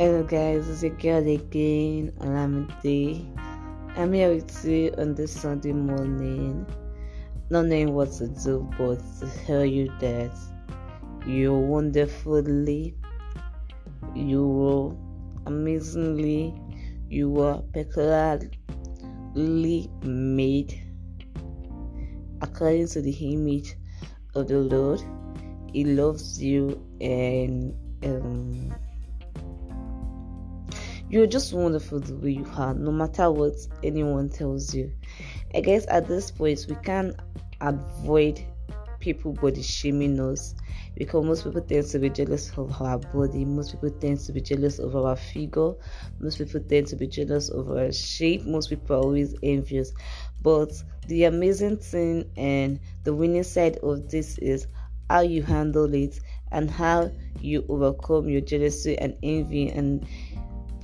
Hello guys, it's your girl again, Olamide. I'm here with you on this Sunday morning, not knowing what to do, but to tell you that you're wonderfully, you were amazingly, you were peculiarly made according to the image of the Lord. He loves you and um, you're just wonderful the way you are, no matter what anyone tells you. I guess at this point, we can't avoid people body shaming us because most people tend to be jealous of our body, most people tend to be jealous of our figure, most people tend to be jealous of our shape, most people are always envious. But the amazing thing and the winning side of this is how you handle it and how you overcome your jealousy and envy and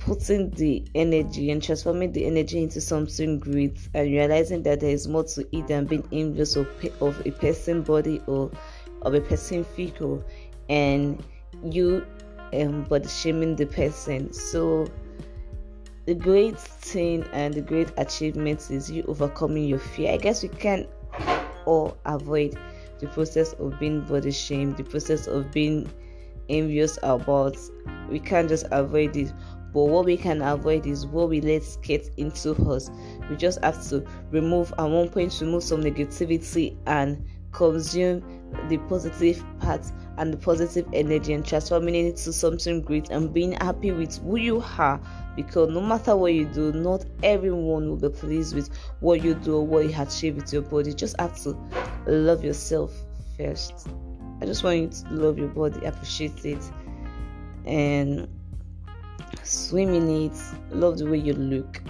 putting the energy and transforming the energy into something great and realizing that there is more to it than being envious of, of a person body or of a person figure and you um but shaming the person. So the great thing and the great achievement is you overcoming your fear. I guess we can all avoid the process of being body shamed the process of being envious about. We can't just avoid it but what we can avoid is what we let get into us. We just have to remove at one point remove some negativity and consume the positive parts and the positive energy and transforming it into something great and being happy with who you are because no matter what you do, not everyone will be pleased with what you do or what you achieve with your body. You just have to love yourself first. I just want you to love your body, appreciate it, and swim in it, love the way you look.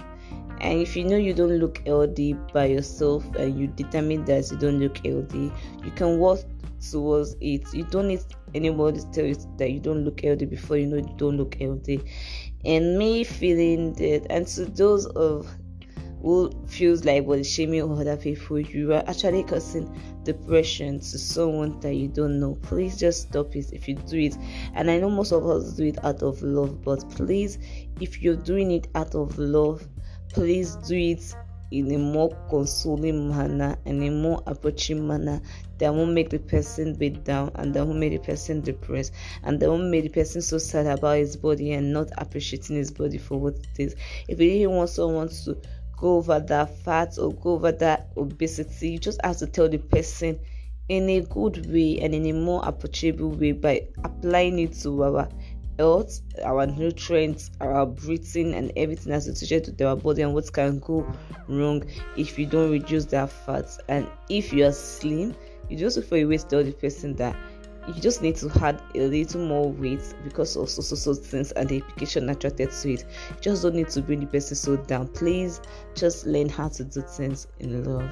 And if you know you don't look healthy by yourself and you determine that you don't look healthy, you can work towards it. You don't need anybody to tell you that you don't look healthy before you know you don't look healthy. And me feeling that, and to those of who feels like body shaming or other people, you are actually causing depression to someone that you don't know. Please just stop it if you do it. And I know most of us do it out of love, but please, if you're doing it out of love, please do it in a more consoling manner and a more approaching manner that won't make the person beat down and that won't make the person depressed and that won't make the person so sad about his body and not appreciating his body for what it is. If you really want someone to go over that fat or go over that obesity. You just have to tell the person in a good way and in a more approachable way by applying it to our health, our nutrients, our breathing, and everything associated with our body and what can go wrong if you don't reduce that fat. And if you are slim, you just for a way to tell the person that you just need to add a little more weight because of so so so things and the application attracted to it. You just don't need to bring the person so down. Please just learn how to do things in love.